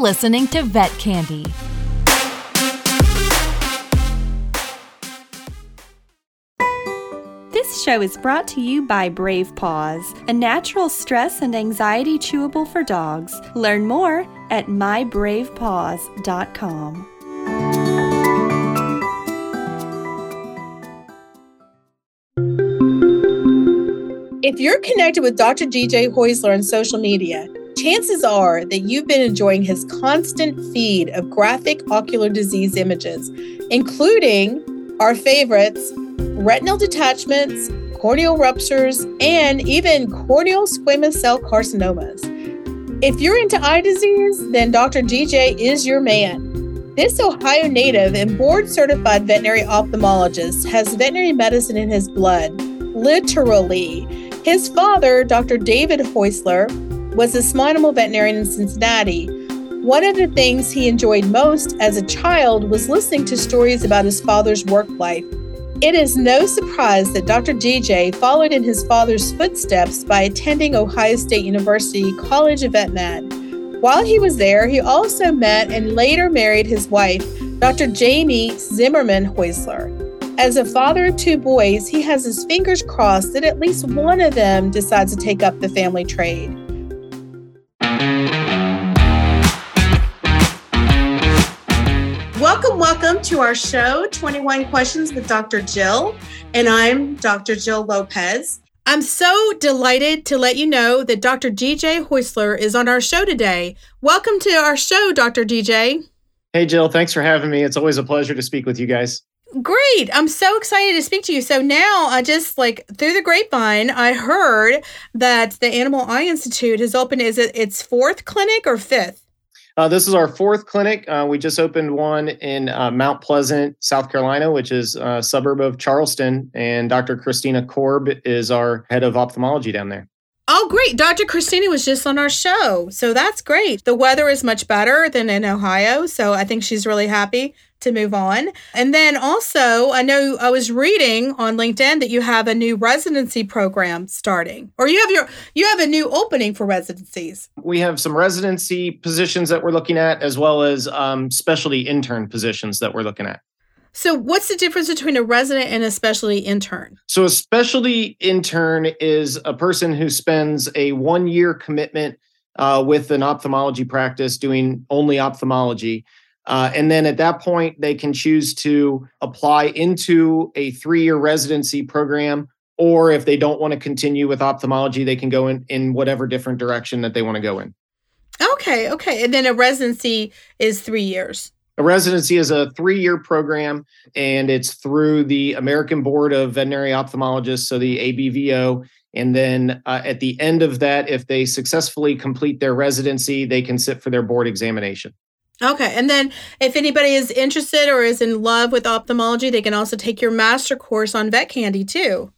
listening to Vet Candy. This show is brought to you by Brave Paws, a natural stress and anxiety chewable for dogs. Learn more at mybravepaws.com. If you're connected with Dr. DJ Haeussler on social media, chances are that you've been enjoying his constant feed of graphic ocular disease images, including our favorites retinal detachments, corneal ruptures, and even corneal squamous cell carcinomas. If you're into eye disease, then Dr. DJ is your man. This Ohio native and board certified veterinary ophthalmologist has veterinary medicine in his blood, literally. His father, Dr. David Haeussler, was a small animal veterinarian in Cincinnati. One of the things he enjoyed most as a child was listening to stories about his father's work life. It is no surprise that Dr. DJ followed in his father's footsteps by attending Ohio State University College of Vet Med. While he was there, he also met and later married his wife, Dr. Jamie Zimmerman Haeussler. As a father of two boys, he has his fingers crossed that at least one of them decides to take up the family trade. To our show, 21 Questions with Dr. Jill. And I'm Dr. Jill Lopez. I'm so delighted to let you know that Dr. DJ Haeussler is on our show today. Welcome to our show, Dr. DJ. Hey, Jill. Thanks for having me. It's always a pleasure to speak with you guys. Great. I'm so excited to speak to you. So now I just like through the grapevine, I heard that the Animal Eye Institute has opened is it its fourth clinic or fifth? Uh, this is our fourth clinic. Uh, we just opened one in uh, Mount Pleasant, South Carolina, which is a suburb of Charleston. And Dr. Christina Korb is our head of ophthalmology down there. Oh, great. Dr. Christina was just on our show. So that's great. The weather is much better than in Ohio. So I think she's really happy to move on. And then also, I know I was reading on LinkedIn that you have a new residency program starting, or you have your you have a new opening for residencies. We have some residency positions that we're looking at, as well as um, specialty intern positions that we're looking at. So, what's the difference between a resident and a specialty intern? So, a specialty intern is a person who spends a one year commitment uh, with an ophthalmology practice doing only ophthalmology. Uh, and then at that point, they can choose to apply into a three year residency program. Or if they don't want to continue with ophthalmology, they can go in, in whatever different direction that they want to go in. Okay, okay. And then a residency is three years. A residency is a three year program and it's through the American Board of Veterinary Ophthalmologists, so the ABVO. And then uh, at the end of that, if they successfully complete their residency, they can sit for their board examination. Okay. And then if anybody is interested or is in love with ophthalmology, they can also take your master course on vet candy too.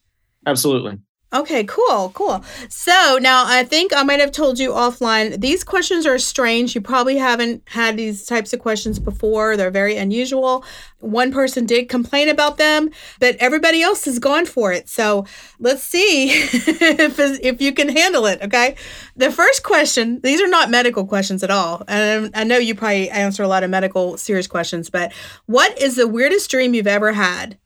Absolutely. Okay, cool, cool. So now I think I might have told you offline. These questions are strange. You probably haven't had these types of questions before. They're very unusual. One person did complain about them, but everybody else has gone for it. So let's see if, if you can handle it. Okay. The first question, these are not medical questions at all. And I know you probably answer a lot of medical serious questions, but what is the weirdest dream you've ever had?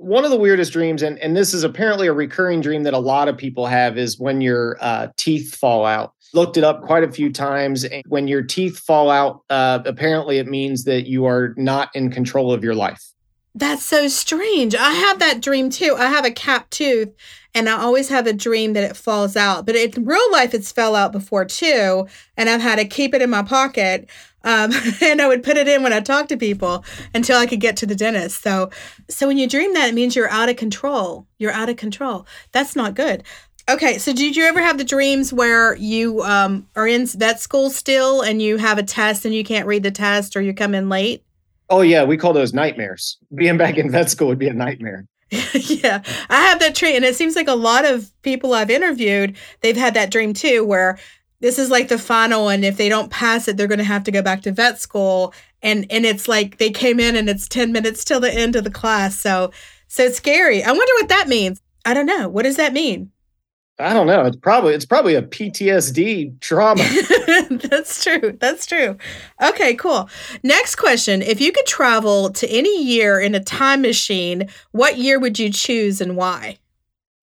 One of the weirdest dreams, and, and this is apparently a recurring dream that a lot of people have, is when your uh, teeth fall out. Looked it up quite a few times. When your teeth fall out, uh, apparently it means that you are not in control of your life. That's so strange. I have that dream too. I have a cap tooth and I always have a dream that it falls out. But in real life, it's fell out before too. And I've had to keep it in my pocket. Um, and I would put it in when I talk to people until I could get to the dentist. So, so when you dream that, it means you're out of control. You're out of control. That's not good. Okay, so did you ever have the dreams where you um, are in vet school still and you have a test and you can't read the test or you come in late? Oh yeah, we call those nightmares. Being back in vet school would be a nightmare. yeah, I have that dream, and it seems like a lot of people I've interviewed they've had that dream too, where this is like the final one. if they don't pass it they're going to have to go back to vet school and and it's like they came in and it's 10 minutes till the end of the class so so scary i wonder what that means i don't know what does that mean I don't know. It's probably it's probably a PTSD trauma. That's true. That's true. Okay, cool. Next question. If you could travel to any year in a time machine, what year would you choose and why?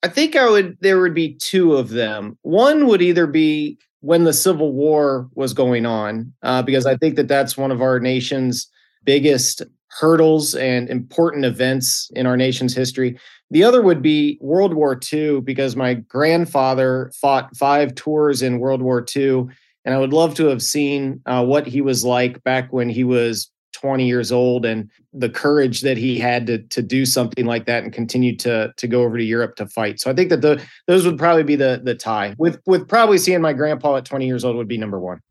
I think I would there would be two of them. One would either be when the Civil War was going on, uh, because I think that that's one of our nation's biggest hurdles and important events in our nation's history. The other would be World War II, because my grandfather fought five tours in World War II. And I would love to have seen uh, what he was like back when he was 20 years old and the courage that he had to, to do something like that and continue to, to go over to Europe to fight. So I think that the, those would probably be the, the tie with, with probably seeing my grandpa at 20 years old would be number one.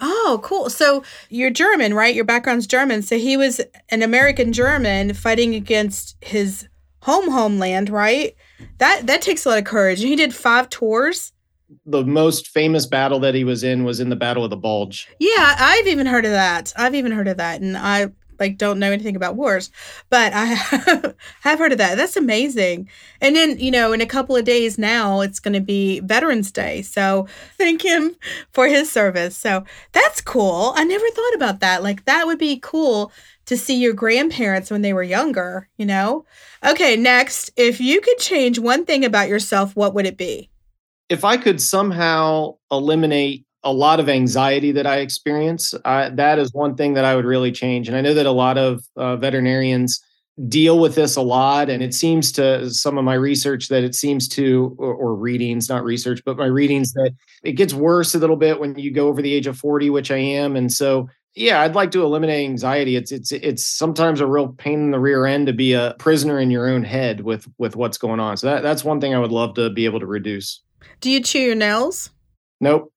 Oh, cool. So you're German, right? Your background's German. So he was an American German fighting against his home homeland, right? That that takes a lot of courage. He did five tours. The most famous battle that he was in was in the Battle of the Bulge. Yeah, I've even heard of that. I've even heard of that, and I like don't know anything about wars, but I have heard of that. That's amazing. And then you know, in a couple of days now, it's going to be Veterans Day, so thank him for his service. So that's cool. I never thought about that. Like that would be cool to see your grandparents when they were younger, you know? Okay, next, if you could change one thing about yourself, what would it be? If I could somehow eliminate a lot of anxiety that I experience, I, that is one thing that I would really change. And I know that a lot of uh, veterinarians deal with this a lot. And it seems to some of my research that it seems to, or, or readings, not research, but my readings that it gets worse a little bit when you go over the age of 40, which I am. And so yeah, I'd like to eliminate anxiety. It's it's it's sometimes a real pain in the rear end to be a prisoner in your own head with with what's going on. So that, that's one thing I would love to be able to reduce. Do you chew your nails? Nope.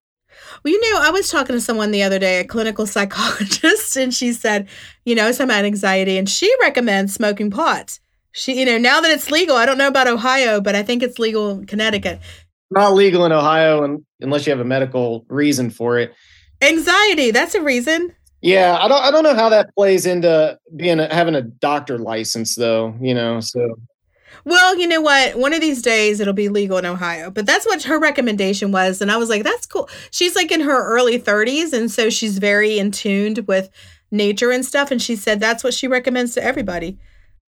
Well, you know, I was talking to someone the other day, a clinical psychologist, and she said, you know, some about anxiety, and she recommends smoking pot. She, you know, now that it's legal, I don't know about Ohio, but I think it's legal in Connecticut. Not legal in Ohio, and unless you have a medical reason for it. Anxiety, that's a reason. Yeah, I don't I don't know how that plays into being a, having a doctor license though, you know. So well, you know what? One of these days it'll be legal in Ohio. But that's what her recommendation was and I was like, that's cool. She's like in her early 30s and so she's very in tuned with nature and stuff and she said that's what she recommends to everybody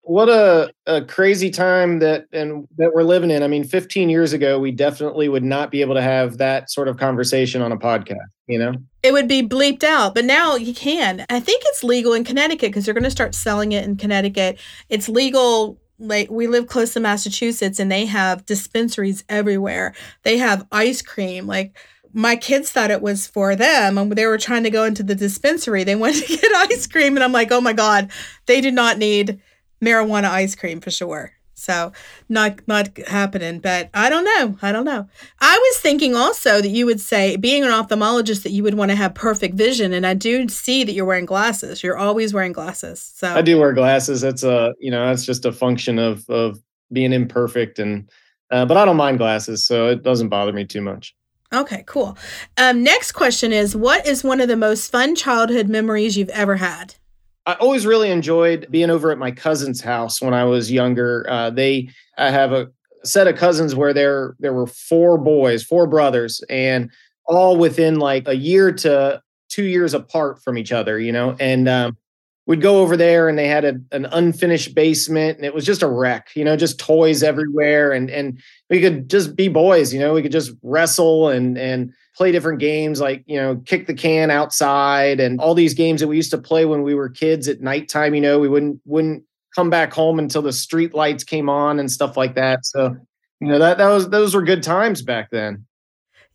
what a, a crazy time that and that we're living in. I mean, 15 years ago, we definitely would not be able to have that sort of conversation on a podcast, you know? It would be bleeped out, but now you can. I think it's legal in Connecticut because they're going to start selling it in Connecticut. It's legal like we live close to Massachusetts and they have dispensaries everywhere. They have ice cream like my kids thought it was for them and they were trying to go into the dispensary. They wanted to get ice cream and I'm like, "Oh my god, they did not need marijuana ice cream for sure. So not not happening, but I don't know. I don't know. I was thinking also that you would say, being an ophthalmologist, that you would want to have perfect vision, and I do see that you're wearing glasses. You're always wearing glasses. So I do wear glasses. That's a you know that's just a function of of being imperfect, and uh, but I don't mind glasses, so it doesn't bother me too much. Okay, cool. Um, next question is, what is one of the most fun childhood memories you've ever had? I always really enjoyed being over at my cousin's house when I was younger. Uh, they, I have a set of cousins where there there were four boys, four brothers, and all within like a year to two years apart from each other. You know, and um, we'd go over there, and they had a, an unfinished basement, and it was just a wreck. You know, just toys everywhere, and and we could just be boys. You know, we could just wrestle and and play different games like you know kick the can outside and all these games that we used to play when we were kids at nighttime you know we wouldn't wouldn't come back home until the street lights came on and stuff like that so you know that that was those were good times back then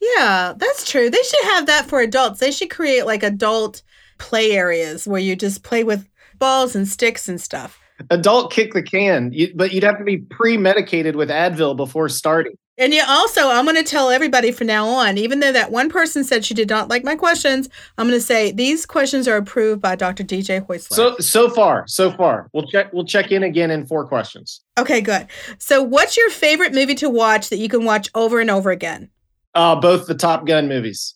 yeah that's true they should have that for adults they should create like adult play areas where you just play with balls and sticks and stuff adult kick the can you, but you'd have to be pre-medicated with advil before starting and you also, I'm going to tell everybody from now on, even though that one person said she did not like my questions, I'm going to say these questions are approved by Dr. DJ Haeussler. So so far, so far, we'll check we'll check in again in four questions. Okay, good. So, what's your favorite movie to watch that you can watch over and over again? Uh, both the Top Gun movies.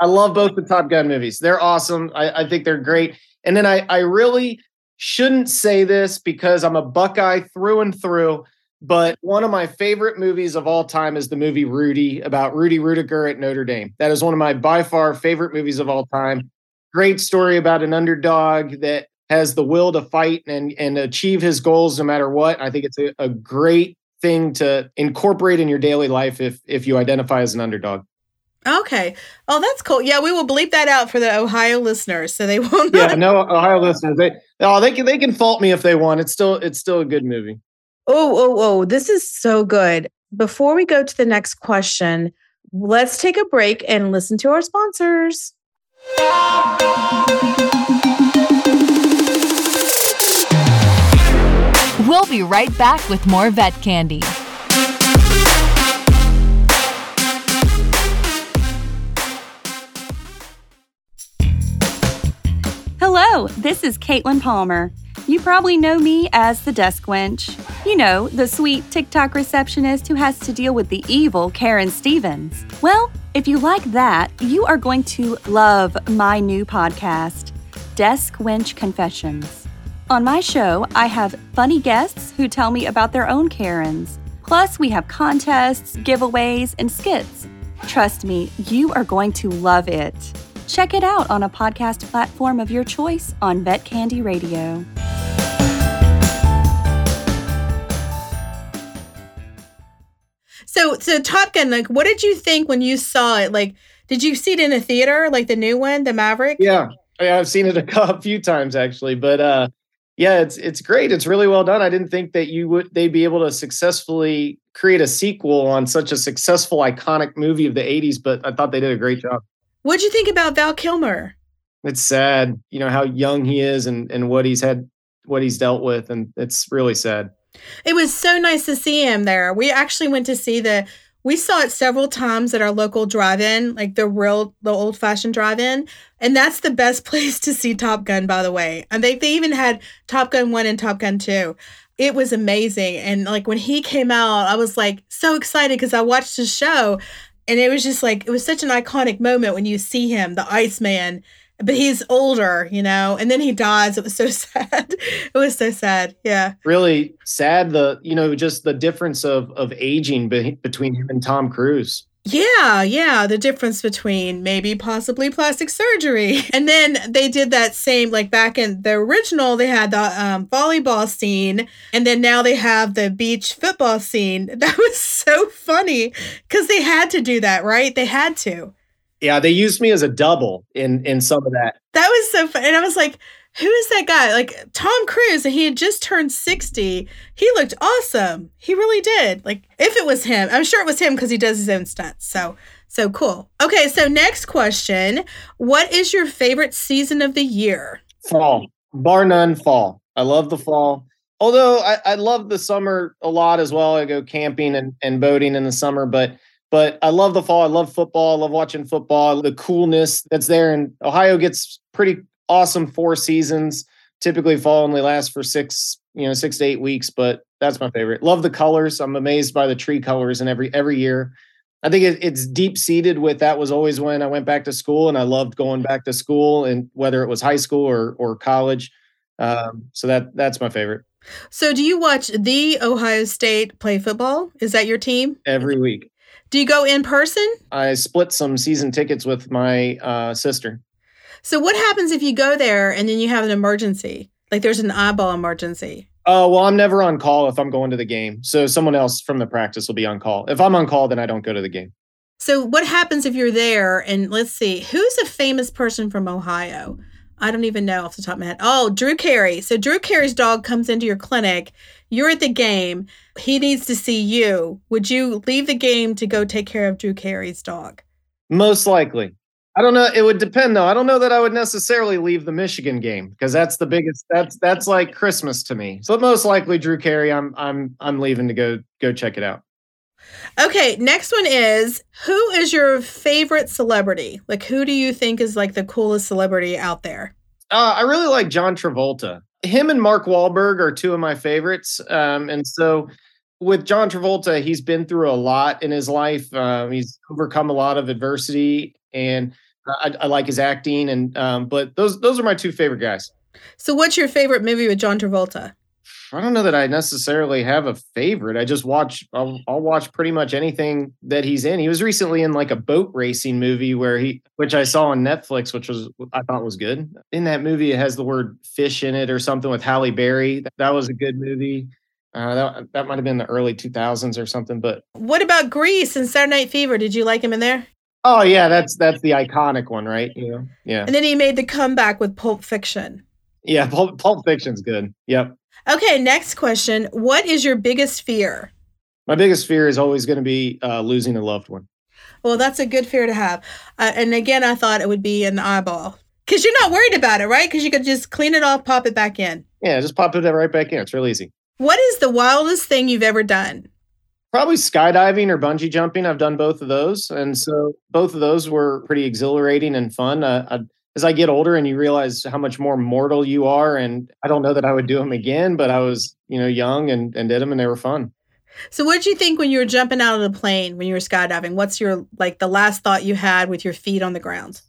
I love both the Top Gun movies. They're awesome. I, I think they're great. And then I I really shouldn't say this because I'm a Buckeye through and through But one of my favorite movies of all time is the movie Rudy about Rudy Ruettiger at Notre Dame. That is one of my by far favorite movies of all time. Great story about an underdog that has the will to fight and, and achieve his goals no matter what. I think it's a, a great thing to incorporate in your daily life if if you identify as an underdog. Okay. Oh, that's cool. Yeah, we will bleep that out for the Ohio listeners, so they won't. Yeah, no Ohio listeners. They oh they can they can fault me if they want. It's still it's still a good movie. Oh oh oh! This is so good. Before we go to the next question, let's take a break and listen to our sponsors. We'll be right back with more vet candy. Hello, this is Caitlin Palmer. You probably know me as the desk wench. You know, the sweet TikTok receptionist who has to deal with the evil Karen Stevens. Well, if you like that, you are going to love my new podcast, Desk Wench Confessions. On my show, I have funny guests who tell me about their own Karens. Plus, we have contests, giveaways, and skits. Trust me, you are going to love it. Check it out on a podcast platform of your choice on Vet Candy Radio. So, so Top Gun, like, what did you think when you saw it? Like, did you see it in a theater, like the new one, the Maverick? Yeah, yeah I've seen it a, a few times actually, but uh, yeah, it's it's great. It's really well done. I didn't think that you would they'd be able to successfully create a sequel on such a successful, iconic movie of the '80s, but I thought they did a great job. What'd you think about Val Kilmer? It's sad, you know, how young he is and and what he's had, what he's dealt with, and it's really sad. It was so nice to see him there. We actually went to see the we saw it several times at our local drive-in, like the real the old-fashioned drive-in, and that's the best place to see Top Gun by the way. And they they even had Top Gun 1 and Top Gun 2. It was amazing and like when he came out, I was like so excited cuz I watched his show and it was just like it was such an iconic moment when you see him, the Iceman, but he's older, you know, and then he dies. It was so sad. it was so sad. Yeah. Really sad. The, you know, just the difference of, of aging be- between him and Tom Cruise. Yeah, yeah, the difference between maybe possibly plastic surgery. And then they did that same like back in the original they had the um, volleyball scene and then now they have the beach football scene. That was so funny cuz they had to do that, right? They had to. Yeah, they used me as a double in in some of that. That was so fun. And I was like, who is that guy? Like Tom Cruise, and he had just turned 60. He looked awesome. He really did. Like, if it was him, I'm sure it was him because he does his own stunts. So, so cool. Okay, so next question. What is your favorite season of the year? Fall. Bar none, fall. I love the fall. Although I, I love the summer a lot as well. I go camping and, and boating in the summer, but but I love the fall. I love football. I love watching football. The coolness that's there. And Ohio gets pretty awesome four seasons. Typically, fall only lasts for six, you know, six to eight weeks. But that's my favorite. Love the colors. I'm amazed by the tree colors and every every year. I think it, it's deep seated with that was always when I went back to school, and I loved going back to school, and whether it was high school or or college. Um, so that that's my favorite. So, do you watch the Ohio State play football? Is that your team? Every week. Do you go in person? I split some season tickets with my uh, sister. So what happens if you go there and then you have an emergency? Like there's an eyeball emergency. Oh, well, I'm never on call if I'm going to the game. So someone else from the practice will be on call. If I'm on call, then I don't go to the game. So what happens if you're there and let's see, who's a famous person from Ohio? I don't even know off the top of my head. Oh, Drew Carey. So Drew Carey's dog comes into your clinic. You're at the game. He needs to see you. Would you leave the game to go take care of Drew Carey's dog? Most likely. I don't know. It would depend though. I don't know that I would necessarily leave the Michigan game because that's the biggest. That's that's like Christmas to me. So most likely Drew Carey. I'm I'm I'm leaving to go go check it out. Okay, next one is who is your favorite celebrity? Like who do you think is like the coolest celebrity out there? Uh, I really like John Travolta. Him and Mark Wahlberg are two of my favorites. Um, and so with John Travolta, he's been through a lot in his life. Um, he's overcome a lot of adversity, and I, I like his acting. And um, but those those are my two favorite guys. So, what's your favorite movie with John Travolta? I don't know that I necessarily have a favorite. I just watch. I'll, I'll, watch pretty much anything that he's in. He was recently in like a boat racing movie where he, which I saw on Netflix, which was I thought was good. In that movie, it has the word fish in it or something with Halle Berry. That was a good movie. Uh, that that might have been the early 2000s or something. But what about Grease and Saturday Night Fever? Did you like him in there? Oh yeah, that's that's the iconic one, right? Yeah, yeah. And then he made the comeback with Pulp Fiction. Yeah, Pulp, Pulp Fiction's good. Yep. Okay, next question. What is your biggest fear? My biggest fear is always going to be uh, losing a loved one. Well, that's a good fear to have. Uh, and again, I thought it would be an eyeball because you're not worried about it, right? Because you could just clean it off, pop it back in. Yeah, just pop it right back in. It's real easy. What is the wildest thing you've ever done? Probably skydiving or bungee jumping. I've done both of those. And so both of those were pretty exhilarating and fun. Uh, I, as I get older and you realize how much more mortal you are, and I don't know that I would do them again, but I was, you know, young and, and did them and they were fun. So what did you think when you were jumping out of the plane when you were skydiving? What's your like the last thought you had with your feet on the ground?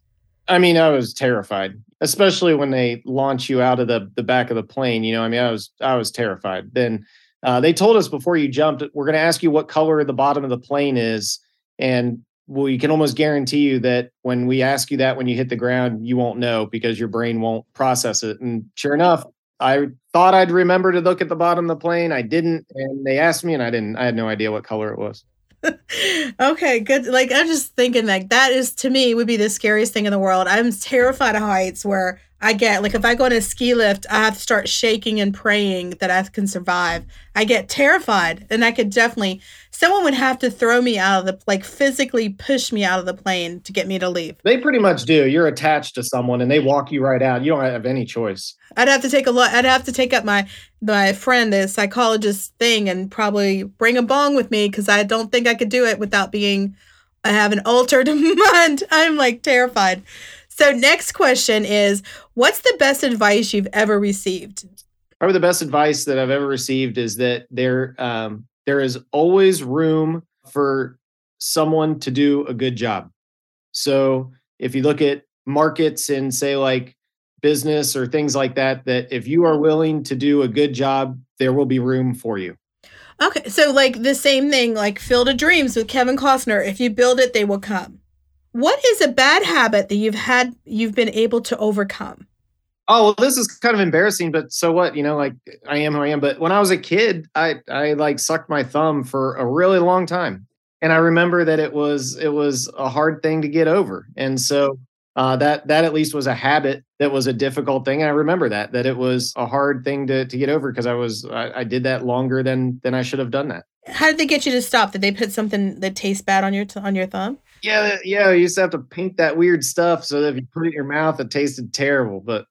I mean, I was terrified, especially when they launch you out of the the back of the plane. You know, I mean, I was I was terrified. Then uh, they told us before you jumped, we're going to ask you what color the bottom of the plane is, and we can almost guarantee you that when we ask you that when you hit the ground, you won't know because your brain won't process it. And sure enough, I thought I'd remember to look at the bottom of the plane. I didn't, and they asked me, and I didn't. I had no idea what color it was. okay, good. Like I'm just thinking, like that is to me would be the scariest thing in the world. I'm terrified of heights. Where I get like if I go on a ski lift, I have to start shaking and praying that I can survive. I get terrified, and I could definitely someone would have to throw me out of the like physically push me out of the plane to get me to leave. They pretty much do. You're attached to someone, and they walk you right out. You don't have any choice. I'd have to take a look. I'd have to take up my my friend, the psychologist thing, and probably bring a bong with me because I don't think I could do it without being. I have an altered mind. I'm like terrified. So, next question is What's the best advice you've ever received? Probably the best advice that I've ever received is that there, um, there is always room for someone to do a good job. So, if you look at markets and say, like, business or things like that, that if you are willing to do a good job, there will be room for you. Okay. So, like the same thing, like Field of Dreams with Kevin Costner. If you build it, they will come. What is a bad habit that you've had you've been able to overcome? Oh, well, this is kind of embarrassing, but so what? You know, like I am who I am. But when I was a kid, I I like sucked my thumb for a really long time, and I remember that it was it was a hard thing to get over, and so uh, that that at least was a habit that was a difficult thing. And I remember that that it was a hard thing to to get over because I was I, I, did that longer than than I should have done that. How did they get you to stop? Did they put something that tastes bad on your t- on your thumb? Yeah, yeah. You used to have to paint that weird stuff so that if you put it in your mouth, it tasted terrible. But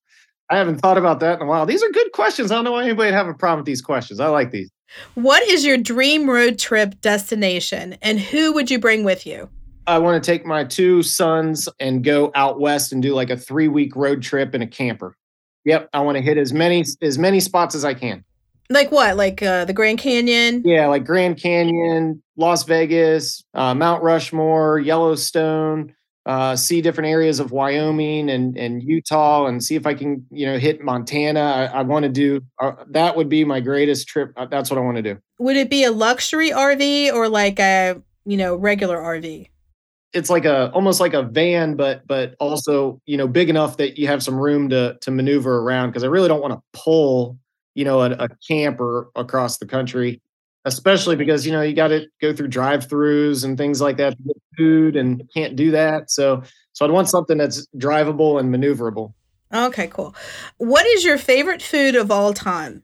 I haven't thought about that in a while. These are good questions. I don't know why anybody would have a problem with these questions. I like these. What is your dream road trip destination, and who would you bring with you? I want to take my two sons and go out west and do like a three week road trip in a camper. Yep, I want to hit as many as many spots as I can. Like what? Like uh, the Grand Canyon? Yeah, like Grand Canyon, Las Vegas, uh, Mount Rushmore, Yellowstone. Uh, see different areas of Wyoming and and Utah, and see if I can you know hit Montana. I, I want to do uh, that. Would be my greatest trip. Uh, that's what I want to do. Would it be a luxury RV or like a you know regular RV? It's like a almost like a van, but but also you know big enough that you have some room to to maneuver around. Because I really don't want to pull you know, a, a camper across the country, especially because, you know, you got to go through drive throughs and things like that to get food and can't do that. So, so I'd want something that's drivable and maneuverable. Okay, cool. What is your favorite food of all time?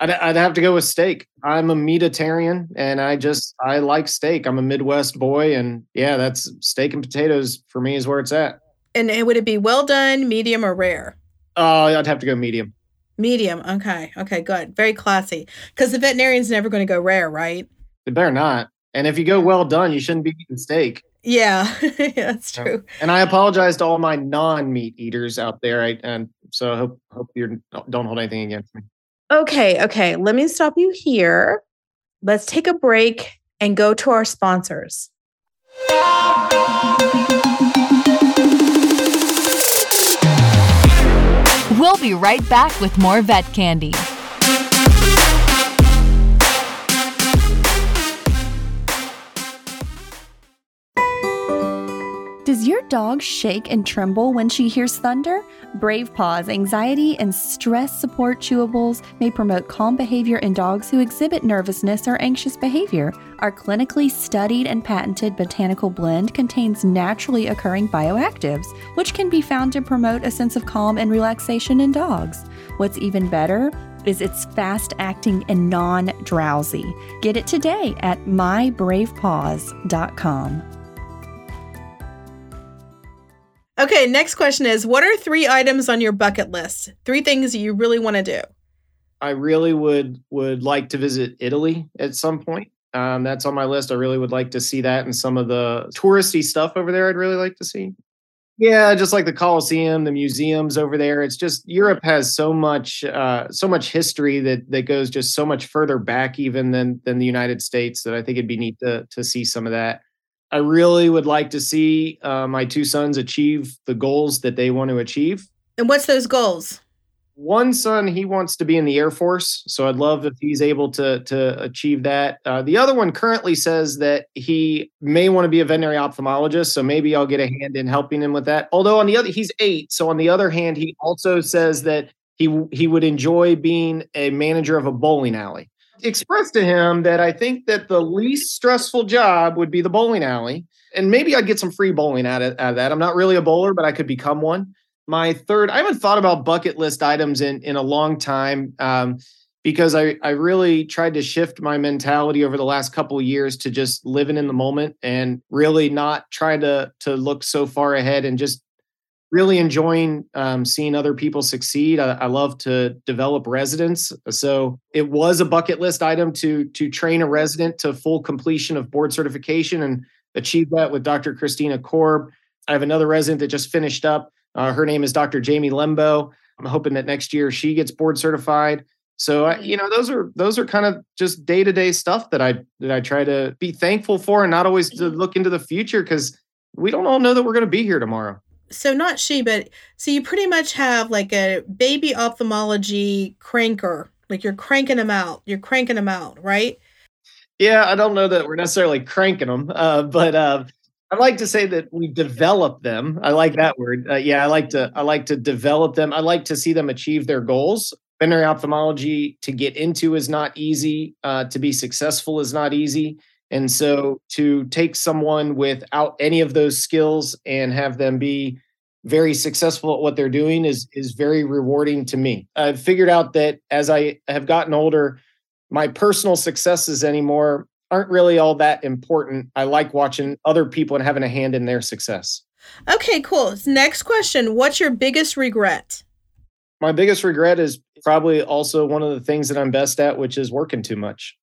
I'd, I'd have to go with steak. I'm a meatitarian and I just, I like steak. I'm a Midwest boy. And yeah, that's steak and potatoes for me is where it's at. And would it be well done, medium, or rare? Uh, I'd have to go medium. Medium. Okay. Okay. Good. Very classy. Because the veterinarian's never going to go rare, right? They better not. And if you go well done, you shouldn't be eating steak. Yeah, that's true. And I apologize to all my non-meat eaters out there. I, and so I hope hope you don't hold anything against me. Okay. Okay. Let me stop you here. Let's take a break and go to our sponsors. We'll be right back with more vet candy. Does your dog shake and tremble when she hears thunder? Brave Paws anxiety and stress support chewables may promote calm behavior in dogs who exhibit nervousness or anxious behavior. Our clinically studied and patented botanical blend contains naturally occurring bioactives, which can be found to promote a sense of calm and relaxation in dogs. What's even better, is it's fast acting and non drowsy. Get it today at mybravepaws.com. Okay, next question is What are three items on your bucket list? Three things you really want to do. I really would would like to visit Italy at some point. Um, that's on my list. I really would like to see that and some of the touristy stuff over there. I'd really like to see. Yeah, just like the Colosseum, the museums over there. It's just Europe has so much, uh, so much history that that goes just so much further back even than than the United States. That I think it'd be neat to to see some of that. I really would like to see uh, my two sons achieve the goals that they want to achieve. And what's those goals? One son, he wants to be in the Air Force, so I'd love if he's able to to achieve that. Uh, the other one currently says that he may want to be a veterinary ophthalmologist, so maybe I'll get a hand in helping him with that. Although on the other, he's eight, so on the other hand, he also says that he he would enjoy being a manager of a bowling alley expressed to him that I think that the least stressful job would be the bowling alley. And maybe I'd get some free bowling out of, out of that. I'm not really a bowler, but I could become one. My third, I haven't thought about bucket list items in, in a long time um, because I, I really tried to shift my mentality over the last couple years to just living in the moment and really not try to, to look so far ahead and just really enjoying um, seeing other people succeed. I, I, love to develop residents, so it was a bucket list item to to train a resident to full completion of board certification and achieve that with Dr. Christina Korb. I have another resident that just finished up. Uh, her name is Dr. Jamie Lembo. I'm hoping that next year she gets board certified. So I, you know, those are those are kind of just day to day stuff that I that I try to be thankful for, and not always to look into the future because we don't all know that we're going to be here tomorrow so not she, but so you pretty much have like a baby ophthalmology cranker. Like you're cranking them out. You're cranking them out, right? Yeah, I don't know that we're necessarily cranking them, uh, but uh, I like to say that we develop them. I like that word. Uh, yeah, I like to. I like to develop them. I like to see them achieve their goals. Veterinary ophthalmology to get into is not easy. Uh, to be successful is not easy. And so to take someone without any of those skills and have them be very successful at what they're doing is is very rewarding to me. I've figured out that as I have gotten older, my personal successes anymore aren't really all that important. I like watching other people and having a hand in their success. Okay, cool. Next question, what's your biggest regret? My biggest regret is probably also one of the things that I'm best at, which is working too much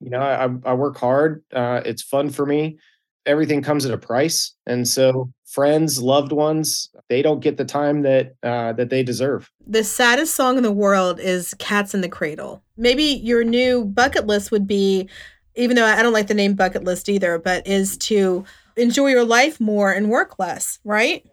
you know i, I work hard uh, it's fun for me. Everything comes at a price and so friends loved ones they don't get the time that uh, that they deserve. The saddest song in the world is cats in the cradle. Maybe your new bucket list would be even though i don't like the name bucket list either but is to enjoy your life more and work less right?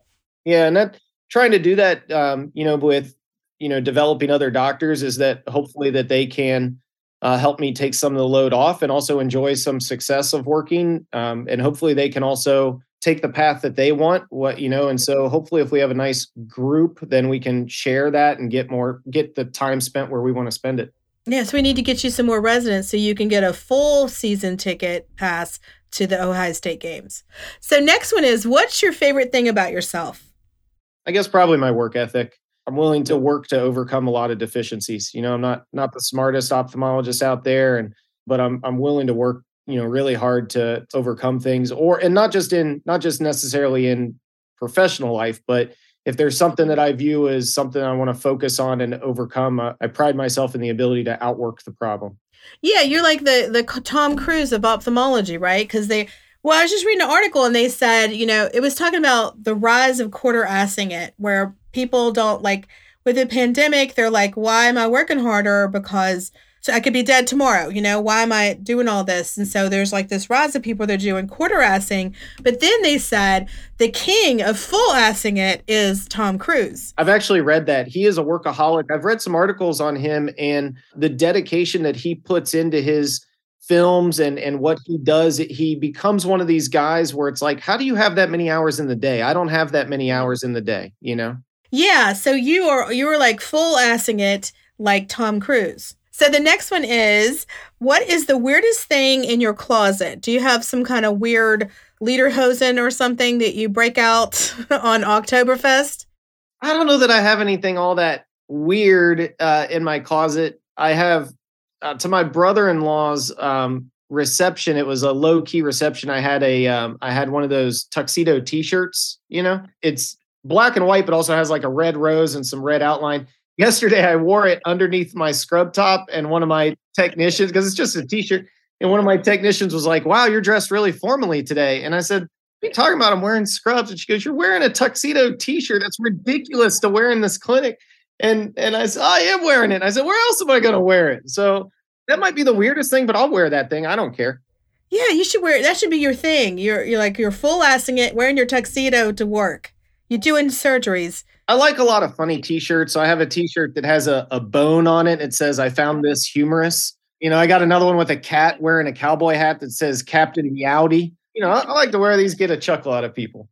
Yeah and that trying to do that um, you know with you know developing other doctors is that hopefully that they can uh, help me take some of the load off and also enjoy some success of working. Um, and hopefully they can also take the path that they want what you know and so hopefully if we have a nice group then we can share that and get more get the time spent where we want to spend it. Yes we need to get you some more residents so you can get a full season ticket pass to the ohio state games. So next one is what's your favorite thing about yourself? I guess probably my work ethic I'm willing to work to overcome a lot of deficiencies. You know, I'm not not the smartest ophthalmologist out there, and but I'm I'm willing to work you know really hard to overcome things, or and not just in not just necessarily in professional life, but if there's something that I view as something I want to focus on and overcome, uh, I pride myself in the ability to outwork the problem. Yeah, you're like the the Tom Cruise of ophthalmology, right? Because they well, I was just reading an article and they said, you know, it was talking about the rise of quarter assing it, where people don't like with the pandemic, they're like, why am I working harder? Because so I could be dead tomorrow. You know, why am I doing all this? And so there's like this rise of people that are doing quarter assing. But then they said the king of full assing it is Tom Cruise. I've actually read that. He is a workaholic. I've read some articles on him and the dedication that he puts into his films and and what he does he becomes one of these guys where it's like how do you have that many hours in the day? I don't have that many hours in the day you know? Yeah so you are you were like full assing it like tom cruise. So the next one is what is the weirdest thing in your closet? Do you have some kind of weird lederhosen or something that you break out on oktoberfest? I don't know that i have anything all that weird uh, in my closet. I have uh, to my brother-in-law's um, reception. It was a low key reception. I had a um, I had one of those tuxedo T-shirts. You know, it's black and white, but also has like a red rose and some red outline. Yesterday, I wore it underneath my scrub top, and one of my technicians, because it's just a T-shirt, and one of my technicians was like, "Wow, you're dressed really formally today." And I said, "What are you talking about? I'm wearing scrubs." And she goes, "You're wearing a tuxedo T-shirt. That's ridiculous to wear in this clinic." And and I said, I am wearing it. And I said, where else am I going to wear it? So that might be the weirdest thing, but I'll wear that thing. I don't care. Yeah, you should wear it. That should be your thing. You're you're like you're full assing it, wearing your tuxedo to work. You're doing surgeries. I like a lot of funny t-shirts. So I have a t-shirt that has a, a bone on it. It says, I found this humorous. You know, I got another one with a cat wearing a cowboy hat that says Captain Meowdy. You know, I, I like to wear these, get a chuckle out of people.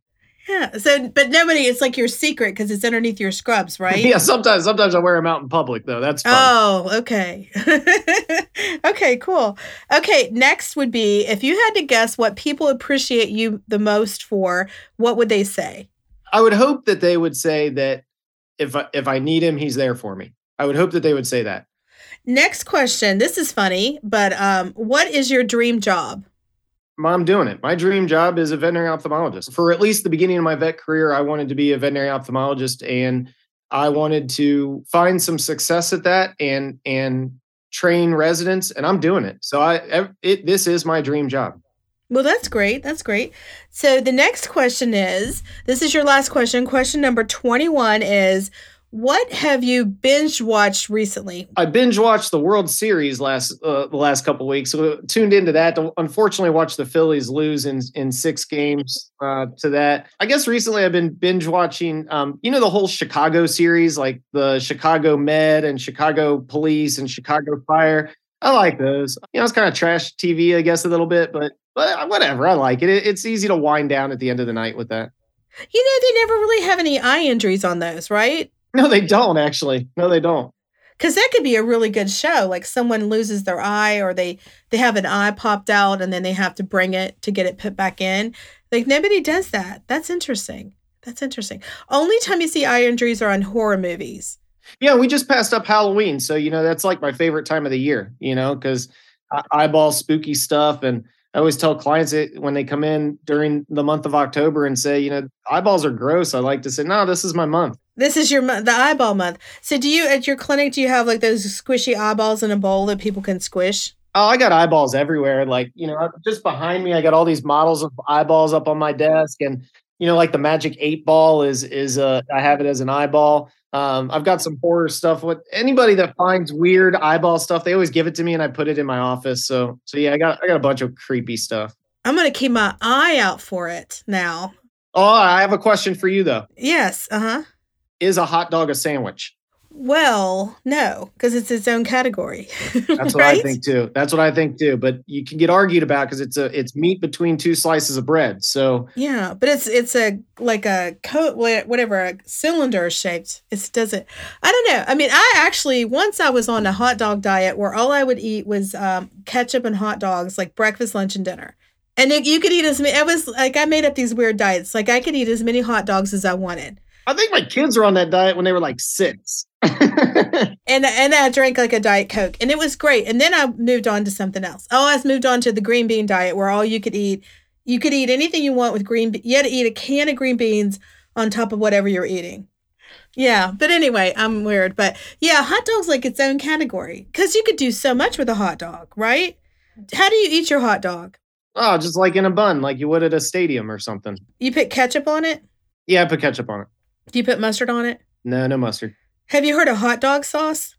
Yeah. So, but nobody, it's like your secret because it's underneath your scrubs, right? Yeah. Sometimes, sometimes I wear them out in public though. That's fun. Oh, okay. okay, cool. Okay. Next would be if you had to guess what people appreciate you the most for, what would they say? I would hope that they would say that if I, if I need him, he's there for me. I would hope that they would say that. Next question. This is funny, but um, what is your dream job? I'm doing it. My dream job is a veterinary ophthalmologist. For at least the beginning of my vet career, I wanted to be a veterinary ophthalmologist and I wanted to find some success at that and and train residents and I'm doing it. So I it this is my dream job. Well, that's great. That's great. So the next question is, this is your last question. Question number 21 is what have you binge watched recently? I binge watched the World Series last uh, the last couple weeks. So tuned into that. To unfortunately, watch the Phillies lose in in six games uh, to that. I guess recently I've been binge watching. Um, you know the whole Chicago series, like the Chicago Med and Chicago Police and Chicago Fire. I like those. You know, it's kind of trash TV, I guess, a little bit, but but whatever. I like it. it. It's easy to wind down at the end of the night with that. You know, they never really have any eye injuries on those, right? No, they don't actually. No, they don't. Cuz that could be a really good show. Like someone loses their eye or they they have an eye popped out and then they have to bring it to get it put back in. Like nobody does that. That's interesting. That's interesting. Only time you see eye injuries are on horror movies. Yeah, we just passed up Halloween, so you know that's like my favorite time of the year. You know, because eyeball spooky stuff, and I always tell clients that when they come in during the month of October and say, you know, eyeballs are gross. I like to say, no, this is my month. This is your the eyeball month. So do you at your clinic do you have like those squishy eyeballs in a bowl that people can squish? Oh, I got eyeballs everywhere. Like, you know, just behind me, I got all these models of eyeballs up on my desk. And, you know, like the magic eight ball is is uh I have it as an eyeball. Um, I've got some horror stuff with anybody that finds weird eyeball stuff, they always give it to me and I put it in my office. So so yeah, I got I got a bunch of creepy stuff. I'm gonna keep my eye out for it now. Oh, I have a question for you though. Yes, uh-huh is a hot dog a sandwich? Well, no, because it's its own category. That's what right? I think too. That's what I think too. But you can get argued about because it's a it's meat between two slices of bread. So yeah, but it's it's a like a coat whatever a cylinder shaped. It doesn't. I don't know. I mean, I actually once I was on a hot dog diet where all I would eat was um, ketchup and hot dogs, like breakfast, lunch, and dinner. And you could eat as many. I was like, I made up these weird diets. Like I could eat as many hot dogs as I wanted. I think my kids were on that diet when they were like six. and and I drank like a diet coke, and it was great. And then I moved on to something else. Oh, I moved on to the green bean diet, where all you could eat, you could eat anything you want with green. You had to eat a can of green beans on top of whatever you're eating. Yeah, but anyway, I'm weird, but yeah, hot dog's like its own category because you could do so much with a hot dog, right? How do you eat your hot dog? Oh, just like in a bun, like you would at a stadium or something. You put ketchup on it? Yeah, I put ketchup on it. Do you put mustard on it? No, no mustard. Have you heard of hot dog sauce?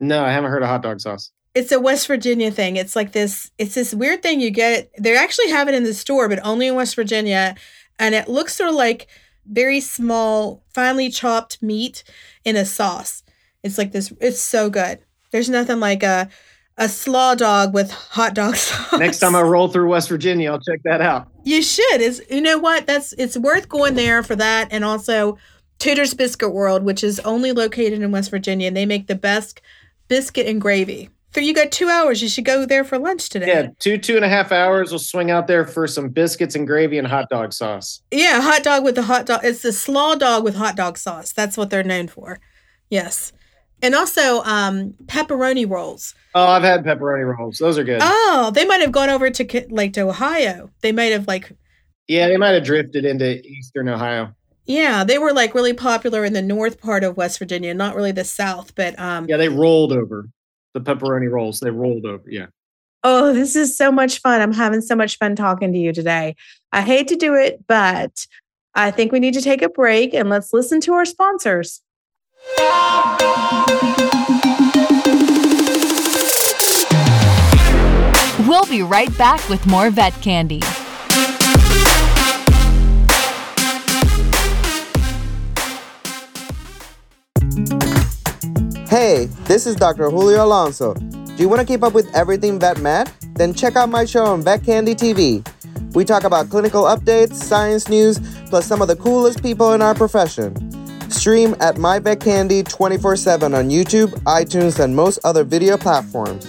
No, I haven't heard of hot dog sauce. It's a West Virginia thing. It's like this. It's this weird thing you get. They actually have it in the store, but only in West Virginia, and it looks sort of like very small, finely chopped meat in a sauce. It's like this. It's so good. There's nothing like a a slaw dog with hot dog sauce. Next time I roll through West Virginia, I'll check that out. You should. Is you know what? That's it's worth going there for that, and also Tudor's Biscuit World, which is only located in West Virginia, and they make the best biscuit and gravy. So you got two hours. You should go there for lunch today. Yeah, two two and a half hours. We'll swing out there for some biscuits and gravy and hot dog sauce. Yeah, hot dog with the hot dog. It's the slaw dog with hot dog sauce. That's what they're known for. Yes, and also um, pepperoni rolls. Oh, I've had pepperoni rolls. Those are good. Oh, they might have gone over to Ki- like to Ohio. They might have like yeah, they might have drifted into eastern Ohio. yeah, they were like really popular in the north part of West Virginia, not really the south, but um Yeah, they rolled over the pepperoni rolls. They rolled over. Yeah. Oh, this is so much fun. I'm having so much fun talking to you today. I hate to do it, but I think we need to take a break and let's listen to our sponsors. We'll be right back with more vet candy. Hey, this is Dr. Julio Alonso. Do you want to keep up with everything Vet Med? Then check out my show on Vet Candy TV. We talk about clinical updates, science news, plus some of the coolest people in our profession. Stream at My Vet Candy 24 7 on YouTube, iTunes, and most other video platforms.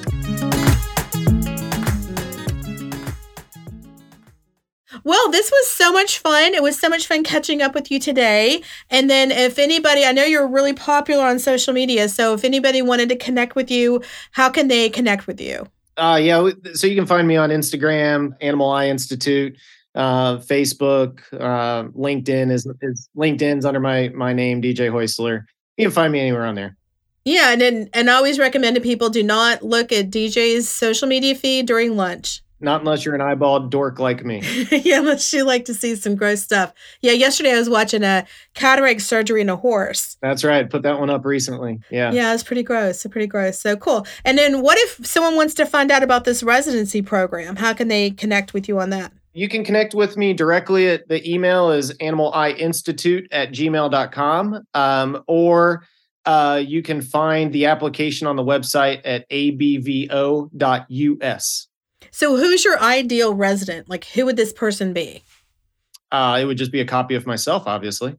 Well, this was so much fun. It was so much fun catching up with you today. And then, if anybody, I know you're really popular on social media. So, if anybody wanted to connect with you, how can they connect with you? Uh, yeah. So you can find me on Instagram, Animal Eye Institute, uh, Facebook, uh, LinkedIn is, is LinkedIn's under my my name, DJ Haeussler. You can find me anywhere on there. Yeah, and then, and I always recommend to people do not look at DJ's social media feed during lunch. Not unless you're an eyeballed dork like me. yeah, unless you like to see some gross stuff. Yeah, yesterday I was watching a cataract surgery in a horse. That's right. Put that one up recently. Yeah. Yeah, it's pretty gross. Pretty gross. So cool. And then what if someone wants to find out about this residency program? How can they connect with you on that? You can connect with me directly at the email is animaleyeinstitute at gmail.com. Um, or uh, you can find the application on the website at abvo.us. So who's your ideal resident? Like who would this person be? Uh, it would just be a copy of myself, obviously.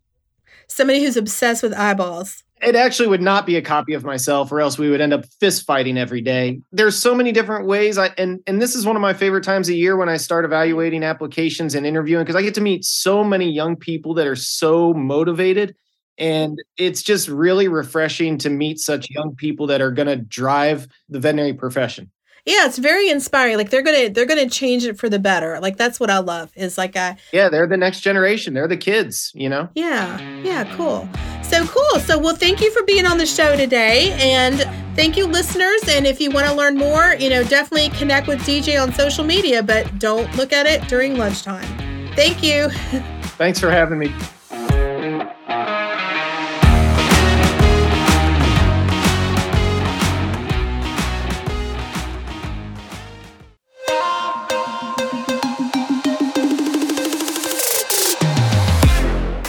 Somebody who's obsessed with eyeballs. It actually would not be a copy of myself, or else we would end up fist fighting every day. There's so many different ways. I and and this is one of my favorite times of year when I start evaluating applications and interviewing because I get to meet so many young people that are so motivated. And it's just really refreshing to meet such young people that are going to drive the veterinary profession. Yeah, it's very inspiring. Like they're gonna they're gonna change it for the better. Like that's what I love. Is like a Yeah, they're the next generation. They're the kids, you know? yeah yeah cool. So cool. So well, thank you for being on the show today, and thank you, listeners. And if you want to learn more, you know, definitely connect with DJ on social media, but don't look at it during lunchtime. Thank you. Thanks for having me.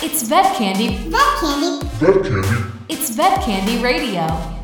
It's vet candy. Vet candy. It's vet candy radio.